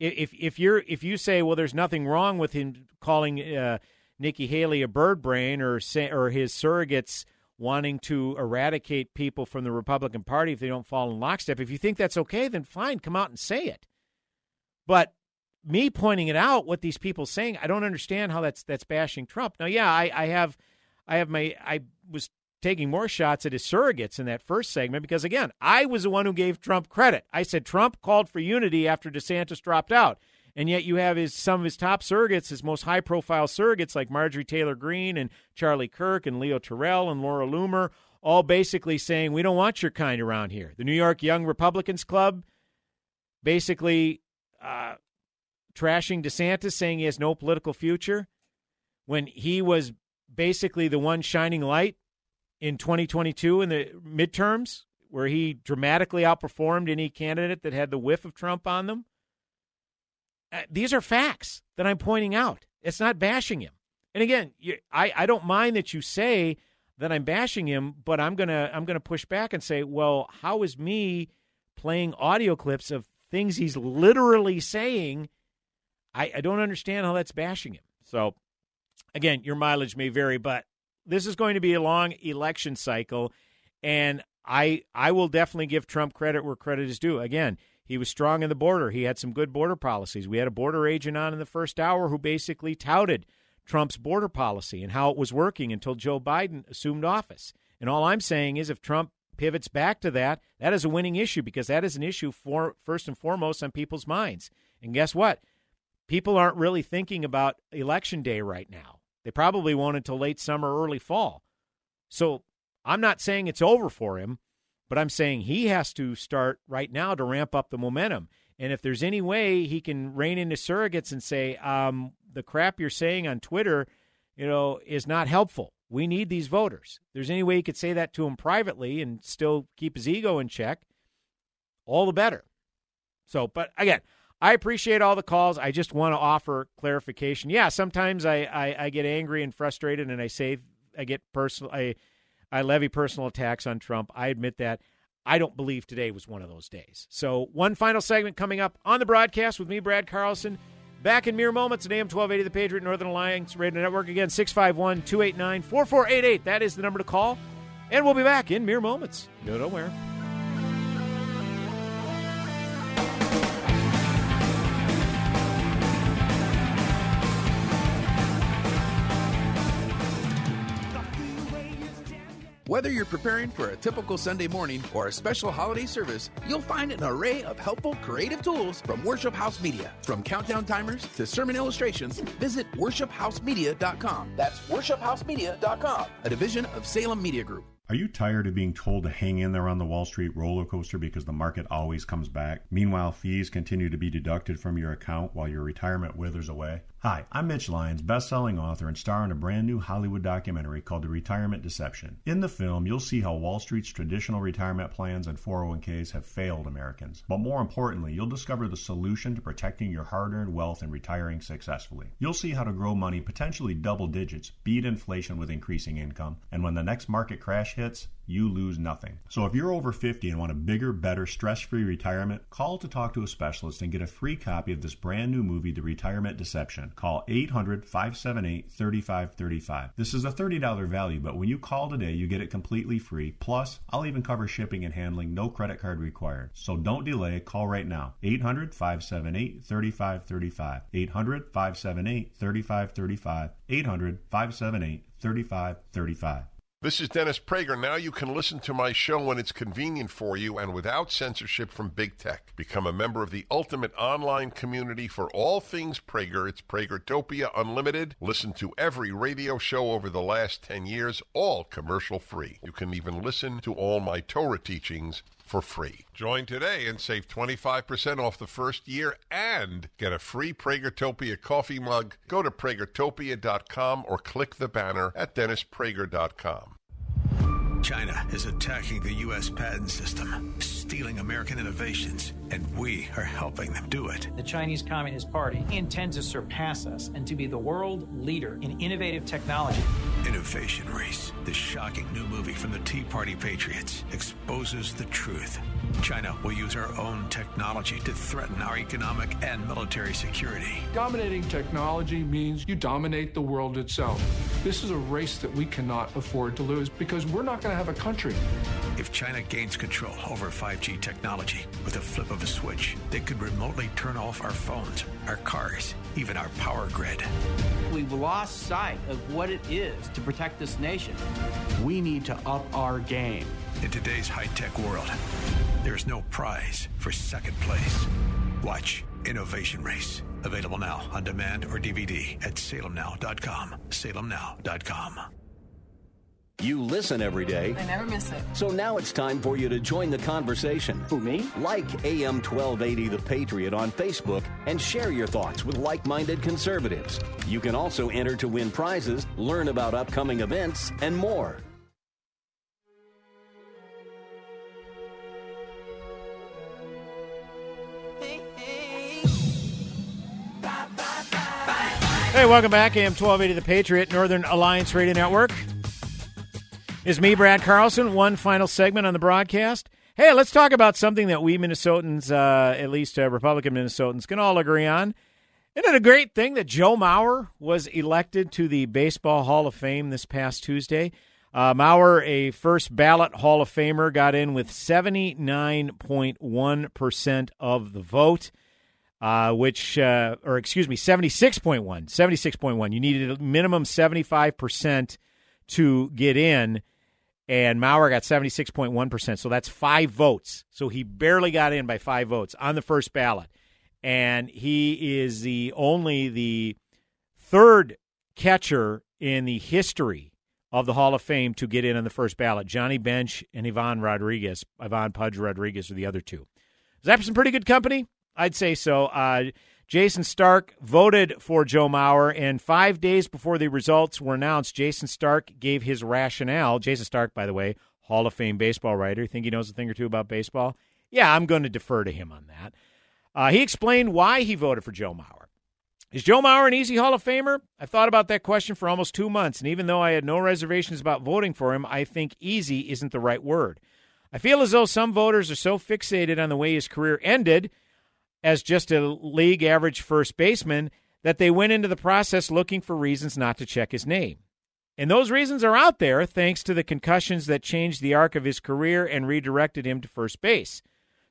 If if you're if you say, well, there's nothing wrong with him calling uh, Nikki Haley a bird brain or say, or his surrogates wanting to eradicate people from the Republican Party if they don't fall in lockstep. If you think that's okay, then fine, come out and say it. But me pointing it out, what these people saying, I don't understand how that's that's bashing Trump. Now, yeah, I, I have, I have my, I was taking more shots at his surrogates in that first segment because again, I was the one who gave Trump credit. I said Trump called for unity after DeSantis dropped out. And yet you have his some of his top surrogates, his most high profile surrogates like Marjorie Taylor Greene and Charlie Kirk and Leo Terrell and Laura Loomer, all basically saying we don't want your kind around here. The New York Young Republicans Club basically uh, trashing DeSantis, saying he has no political future when he was basically the one shining light in 2022 in the midterms, where he dramatically outperformed any candidate that had the whiff of Trump on them. Uh, these are facts that I'm pointing out. It's not bashing him. And again, I, I don't mind that you say that I'm bashing him, but I'm gonna I'm gonna push back and say, well, how is me playing audio clips of things he's literally saying? I, I don't understand how that's bashing him. So again, your mileage may vary, but this is going to be a long election cycle, and I I will definitely give Trump credit where credit is due. Again, he was strong in the border. He had some good border policies. We had a border agent on in the first hour who basically touted Trump's border policy and how it was working until Joe Biden assumed office. And all I'm saying is if Trump pivots back to that, that is a winning issue because that is an issue for first and foremost on people's minds. And guess what? People aren't really thinking about election day right now. They probably won't until late summer, early fall. So I'm not saying it's over for him, but I'm saying he has to start right now to ramp up the momentum. And if there's any way he can rein in his surrogates and say, um, the crap you're saying on Twitter, you know, is not helpful. We need these voters. If there's any way he could say that to him privately and still keep his ego in check, all the better. So, but again, I appreciate all the calls. I just want to offer clarification. Yeah, sometimes I, I, I get angry and frustrated, and I say I get personal. I I levy personal attacks on Trump. I admit that. I don't believe today was one of those days. So, one final segment coming up on the broadcast with me, Brad Carlson. Back in mere moments at AM 1280, the Patriot Northern Alliance Radio Network. Again, 651 289 4488. That is the number to call. And we'll be back in mere moments. No, nowhere. Whether you're preparing for a typical Sunday morning or a special holiday service, you'll find an array of helpful, creative tools from Worship House Media. From countdown timers to sermon illustrations, visit worshiphousemedia.com. That's worshiphousemedia.com, a division of Salem Media Group. Are you tired of being told to hang in there on the Wall Street roller coaster because the market always comes back? Meanwhile, fees continue to be deducted from your account while your retirement withers away? Hi, I'm Mitch Lyons, best-selling author and star in a brand new Hollywood documentary called The Retirement Deception. In the film, you'll see how Wall Street's traditional retirement plans and 401ks have failed Americans. But more importantly, you'll discover the solution to protecting your hard-earned wealth and retiring successfully. You'll see how to grow money potentially double digits, beat inflation with increasing income, and when the next market crash hits, you lose nothing. So if you're over 50 and want a bigger, better, stress-free retirement, call to talk to a specialist and get a free copy of this brand new movie, The Retirement Deception. Call 800-578-3535. This is a $30 value, but when you call today, you get it completely free. Plus, I'll even cover shipping and handling, no credit card required. So don't delay, call right now. 800-578-3535. 800-578-3535. 800-578-3535. This is Dennis Prager. Now you can listen to my show when it's convenient for you and without censorship from big tech. Become a member of the ultimate online community for all things Prager. It's Pragertopia Unlimited. Listen to every radio show over the last 10 years, all commercial free. You can even listen to all my Torah teachings for free. Join today and save 25% off the first year and get a free Pragertopia coffee mug. Go to pragertopia.com or click the banner at dennisprager.com. China is attacking the U.S. patent system, stealing American innovations, and we are helping them do it. The Chinese Communist Party intends to surpass us and to be the world leader in innovative technology. Innovation Race, the shocking new movie from the Tea Party Patriots, exposes the truth. China will use our own technology to threaten our economic and military security. Dominating technology means you dominate the world itself. This is a race that we cannot afford to lose because we're not going to have a country. If China gains control over 5G technology with a flip of a switch, they could remotely turn off our phones, our cars, even our power grid. We've lost sight of what it is to protect this nation. We need to up our game. In today's high tech world, there's no prize for second place. Watch Innovation Race. Available now on demand or DVD at salemnow.com. Salemnow.com. You listen every day. I never miss it. So now it's time for you to join the conversation. Who, me? Like AM 1280 The Patriot on Facebook and share your thoughts with like minded conservatives. You can also enter to win prizes, learn about upcoming events, and more. Hey, welcome back. AM 1280 The Patriot, Northern Alliance Radio Network. Is me, Brad Carlson. One final segment on the broadcast. Hey, let's talk about something that we Minnesotans, uh, at least uh, Republican Minnesotans, can all agree on. Isn't it a great thing that Joe Mauer was elected to the Baseball Hall of Fame this past Tuesday? Uh, Mauer, a first ballot Hall of Famer, got in with 79.1% of the vote uh, which, uh, or excuse me, 76.1. 76.1. You needed a minimum 75% to get in, and Mauer got 76.1%. So that's five votes. So he barely got in by five votes on the first ballot. And he is the only the third catcher in the history of the Hall of Fame to get in on the first ballot. Johnny Bench and Ivan Rodriguez, Ivan Pudge Rodriguez are the other two. Is that some pretty good company? I'd say so. Uh, Jayson Stark voted for Joe Mauer, and five days before the results were announced, Jayson Stark gave his rationale. Jayson Stark, by the way, Hall of Fame baseball writer. Think he knows a thing or two about baseball? Yeah, I'm going to defer to him on that. Uh, he explained why he voted for Joe Mauer. Is Joe Mauer an easy Hall of Famer? I've thought about that question for almost two months, and even though I had no reservations about voting for him, I think easy isn't the right word. I feel as though some voters are so fixated on the way his career ended – as just a league average first baseman that they went into the process looking for reasons not to check his name. And those reasons are out there thanks to the concussions that changed the arc of his career and redirected him to first base.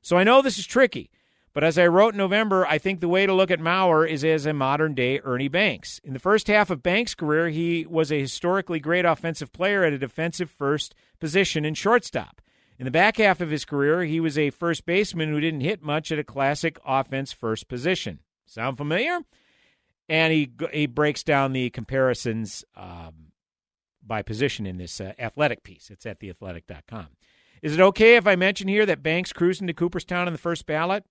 So I know this is tricky, but as I wrote in November, I think the way to look at Mauer is as a modern day Ernie Banks. In the first half of Banks' career, he was a historically great offensive player at a defensive first position in shortstop. In the back half of his career, he was a first baseman who didn't hit much at a classic offense first position. Sound familiar? And he he breaks down the comparisons um, by position in this uh, athletic piece. It's at theathletic.com. Is it okay if I mention here that Banks cruised into Cooperstown in the first ballot?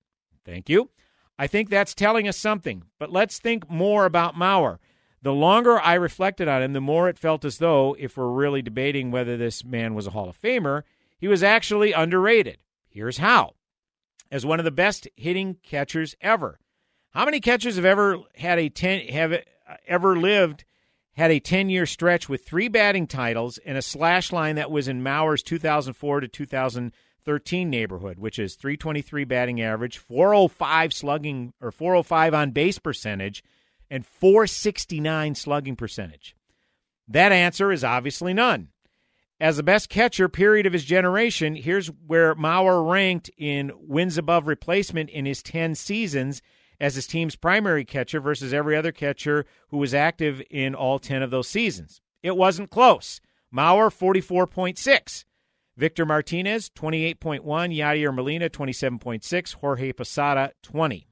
Thank you. I think that's telling us something. But let's think more about Mauer. The longer I reflected on him, the more it felt as though, if we're really debating whether this man was a Hall of Famer, he was actually underrated. Here's how. As one of the best hitting catchers ever. How many catchers have ever had a 10 have uh, ever lived had a 10-year stretch with three batting titles and a slash line that was in Mauer's 2004 to 2013 neighborhood, which is 323 batting average, 405 slugging or 405 on base percentage and 469 slugging percentage. That answer is obviously none. As the best catcher, period, of his generation, here's where Mauer ranked in wins above replacement in his 10 seasons as his team's primary catcher versus every other catcher who was active in all 10 of those seasons. It wasn't close. Mauer, 44.6. Victor Martinez, 28.1. Yadier Molina, 27.6. Jorge Posada, 20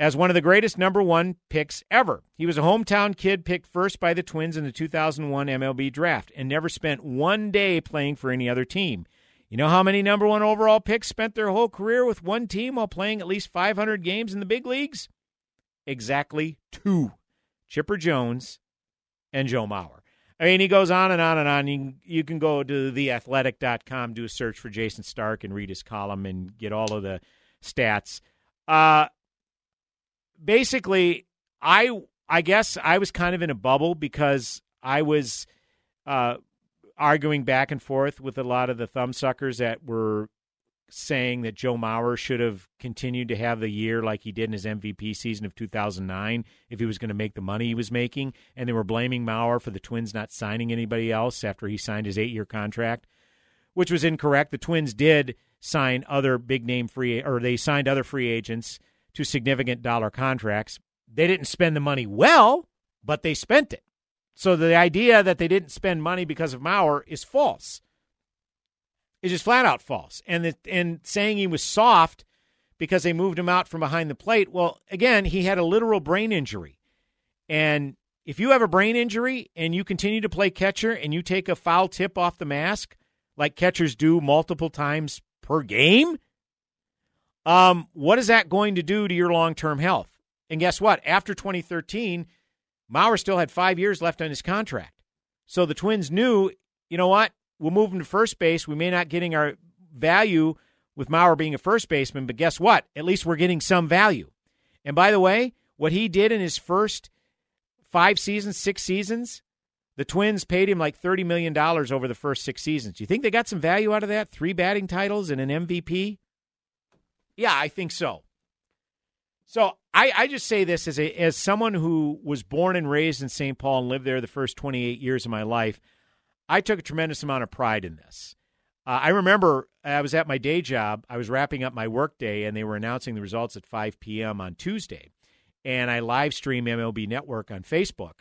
as one of the greatest number one picks ever. He was a hometown kid picked first by the Twins in the 2001 MLB draft and never spent one day playing for any other team. You know how many number one overall picks spent their whole career with one team while playing at least 500 games in the big leagues? Exactly two Chipper Jones and Joe Mauer. I mean, he goes on and on and on. You can, you can go to theathletic.com, do a search for Jayson Stark, and read his column and get all of the stats. Uh, basically, I I guess I was kind of in a bubble because I was uh, arguing back and forth with a lot of the thumbsuckers that were saying that Joe Mauer should have continued to have the year like he did in his MVP season of 2009 if he was going to make the money he was making. And they were blaming Mauer for the Twins not signing anybody else after he signed his eight year contract, which was incorrect. The Twins did sign other big name free, or they signed other free agents to significant dollar contracts. They didn't spend the money well, but they spent it. So the idea that they didn't spend money because of Mauer is false is just flat out false. And the, and saying he was soft because they moved him out from behind the plate. Well, again, he had a literal brain injury. And if you have a brain injury and you continue to play catcher and you take a foul tip off the mask like catchers do multiple times per game, um, what is that going to do to your long term health? And guess what? After 2013, Mauer still had five years left on his contract. So the Twins knew, you know what? we'll move him to first base. We may not getting our value with Mauer being a first baseman, but guess what? At least we're getting some value. And by the way, what he did in his first five seasons, six seasons, the Twins paid him like $30 million over the first six seasons. Do you think they got some value out of that? Three batting titles and an MVP? Yeah, I think so. So I, I just say this as a as someone who was born and raised in St. Paul and lived there the first 28 years of my life. I took a tremendous amount of pride in this. Uh, I remember I was at my day job. I was wrapping up my workday, and they were announcing the results at 5 p.m. on Tuesday. And I live stream MLB Network on Facebook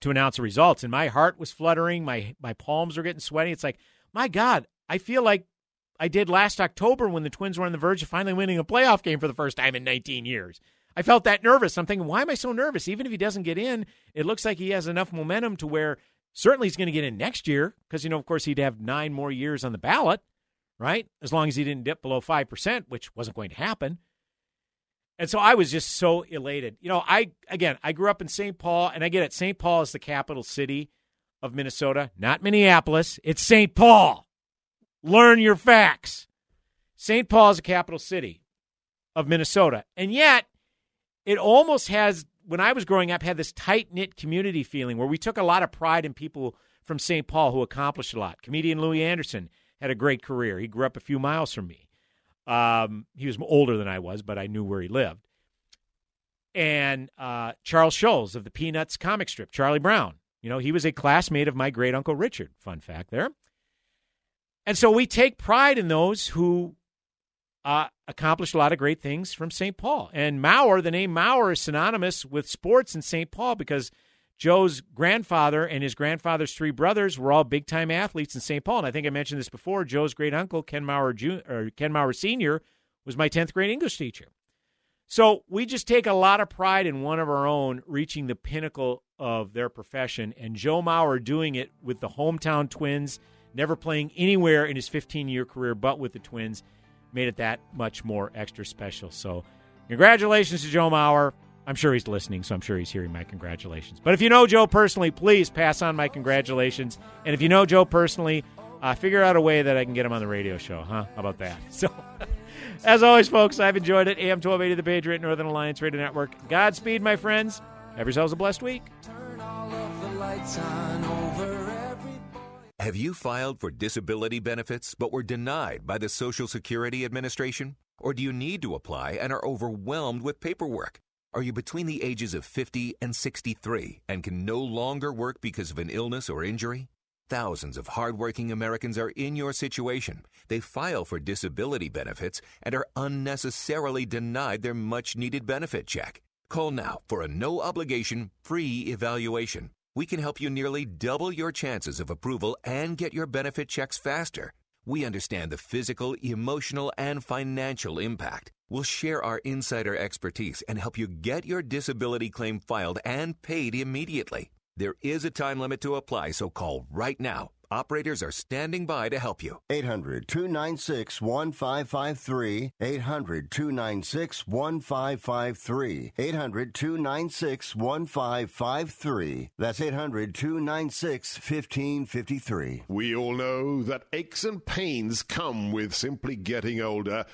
to announce the results. And my heart was fluttering. My my palms were getting sweaty. It's like, my God, I feel like I did last October when the Twins were on the verge of finally winning a playoff game for the first time in 19 years. I felt that nervous. I'm thinking, why am I so nervous? Even if he doesn't get in, it looks like he has enough momentum to where Certainly he's going to get in next year because, you know, of course, he'd have nine more years on the ballot, right? As long as he didn't dip below 5%, which wasn't going to happen. And so I was just so elated. You know, I, again, I grew up in St. Paul, and I get it. St. Paul is the capital city of Minnesota, not Minneapolis. It's St. Paul. Learn your facts. St. Paul is the capital city of Minnesota. And yet, it almost has when I was growing up, had this tight knit community feeling where we took a lot of pride in people from St. Paul who accomplished a lot. Comedian Louie Anderson had a great career. He grew up a few miles from me. Um, he was older than I was, but I knew where he lived. And uh, Charles Schulz of the Peanuts comic strip, Charlie Brown. You know, he was a classmate of my great uncle Richard. Fun fact there. And so we take pride in those who uh, accomplished a lot of great things from St. Paul. And Mauer, the name Mauer is synonymous with sports in St. Paul because Joe's grandfather and his grandfather's three brothers were all big time athletes in St. Paul. And I think I mentioned this before. Joe's great uncle, Ken Mauer, Jr., or Ken Mauer Sr., was my 10th grade English teacher. So we just take a lot of pride in one of our own reaching the pinnacle of their profession. And Joe Mauer doing it with the hometown twins, never playing anywhere in his 15 year career but with the twins made it that much more extra special. So, congratulations to Joe Mauer. I'm sure he's listening, so I'm sure he's hearing my congratulations. But if you know Joe personally, please pass on my congratulations. And if you know Joe personally, uh, figure out a way that I can get him on the radio show, huh? How about that? [laughs] So, as always, folks, I've enjoyed it. AM 1280, the Patriot Northern Alliance Radio Network. Godspeed, my friends. Have yourselves a blessed week. Have you filed for disability benefits but were denied by the Social Security Administration? Or do you need to apply and are overwhelmed with paperwork? Are you between the ages of 50 and 63 and can no longer work because of an illness or injury? Thousands of hardworking Americans are in your situation. They file for disability benefits and are unnecessarily denied their much needed benefit check. Call now for a no obligation free evaluation. We can help you nearly double your chances of approval and get your benefit checks faster. We understand the physical, emotional, and financial impact. We'll share our insider expertise and help you get your disability claim filed and paid immediately. There is a time limit to apply, so call right now Operators are standing by to help you. 800 296 1553. 800 296 1553. 800 296 1553. That's 800 296 1553. We all know that aches and pains come with simply getting older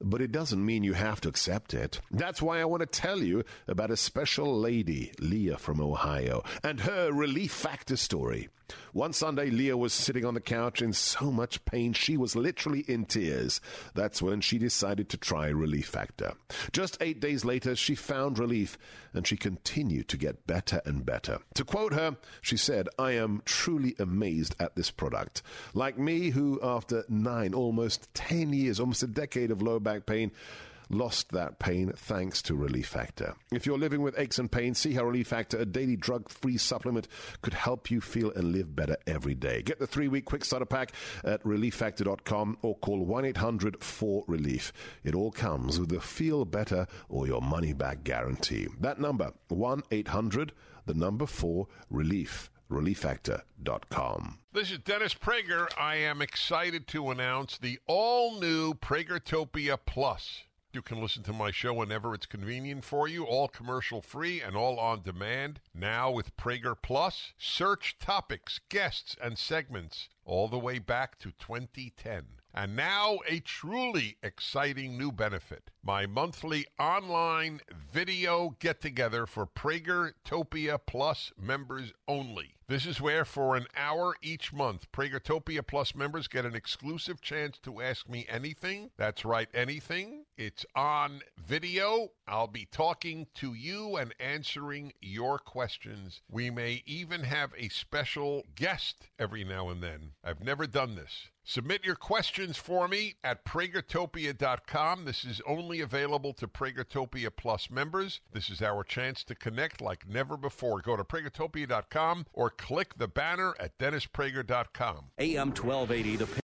but it doesn't mean you have to accept it. That's why I want to tell you about a special lady, Leah from Ohio, and her relief factor story. One Sunday, Leah was sitting on the couch in so much pain she was literally in tears. That's when she decided to try Relief Factor. Just eight days later, she found relief and she continued to get better and better. To quote her, she said, I am truly amazed at this product. Like me, who after nine, almost 10 years, almost a decade of low back pain, lost that pain thanks to Relief Factor. If you're living with aches and pains, see how Relief Factor, a daily drug free supplement, could help you feel and live better every day. Get the three week quick starter pack at relieffactor.com or call 1 800 4 Relief. It all comes with a feel better or your money back guarantee. That number, 1 800 the number 4 Relief. ReliefFactor.com. This is Dennis Prager. I am excited to announce the all new Pragertopia Plus. You can listen to my show whenever it's convenient for you, all commercial free and all on demand. Now with Prager Plus, search topics, guests, and segments all the way back to 2010. And now a truly exciting new benefit my monthly online video get together for Pragertopia Plus members only. This is where, for an hour each month, Pragertopia Plus members get an exclusive chance to ask me anything. That's right, anything. It's on video. I'll be talking to you and answering your questions. We may even have a special guest every now and then. I've never done this. Submit your questions for me at pragertopia.com. This is only available to Pragertopia Plus members. This is our chance to connect like never before. Go to pragertopia.com or click the banner at dennisprager.com. AM 1280 the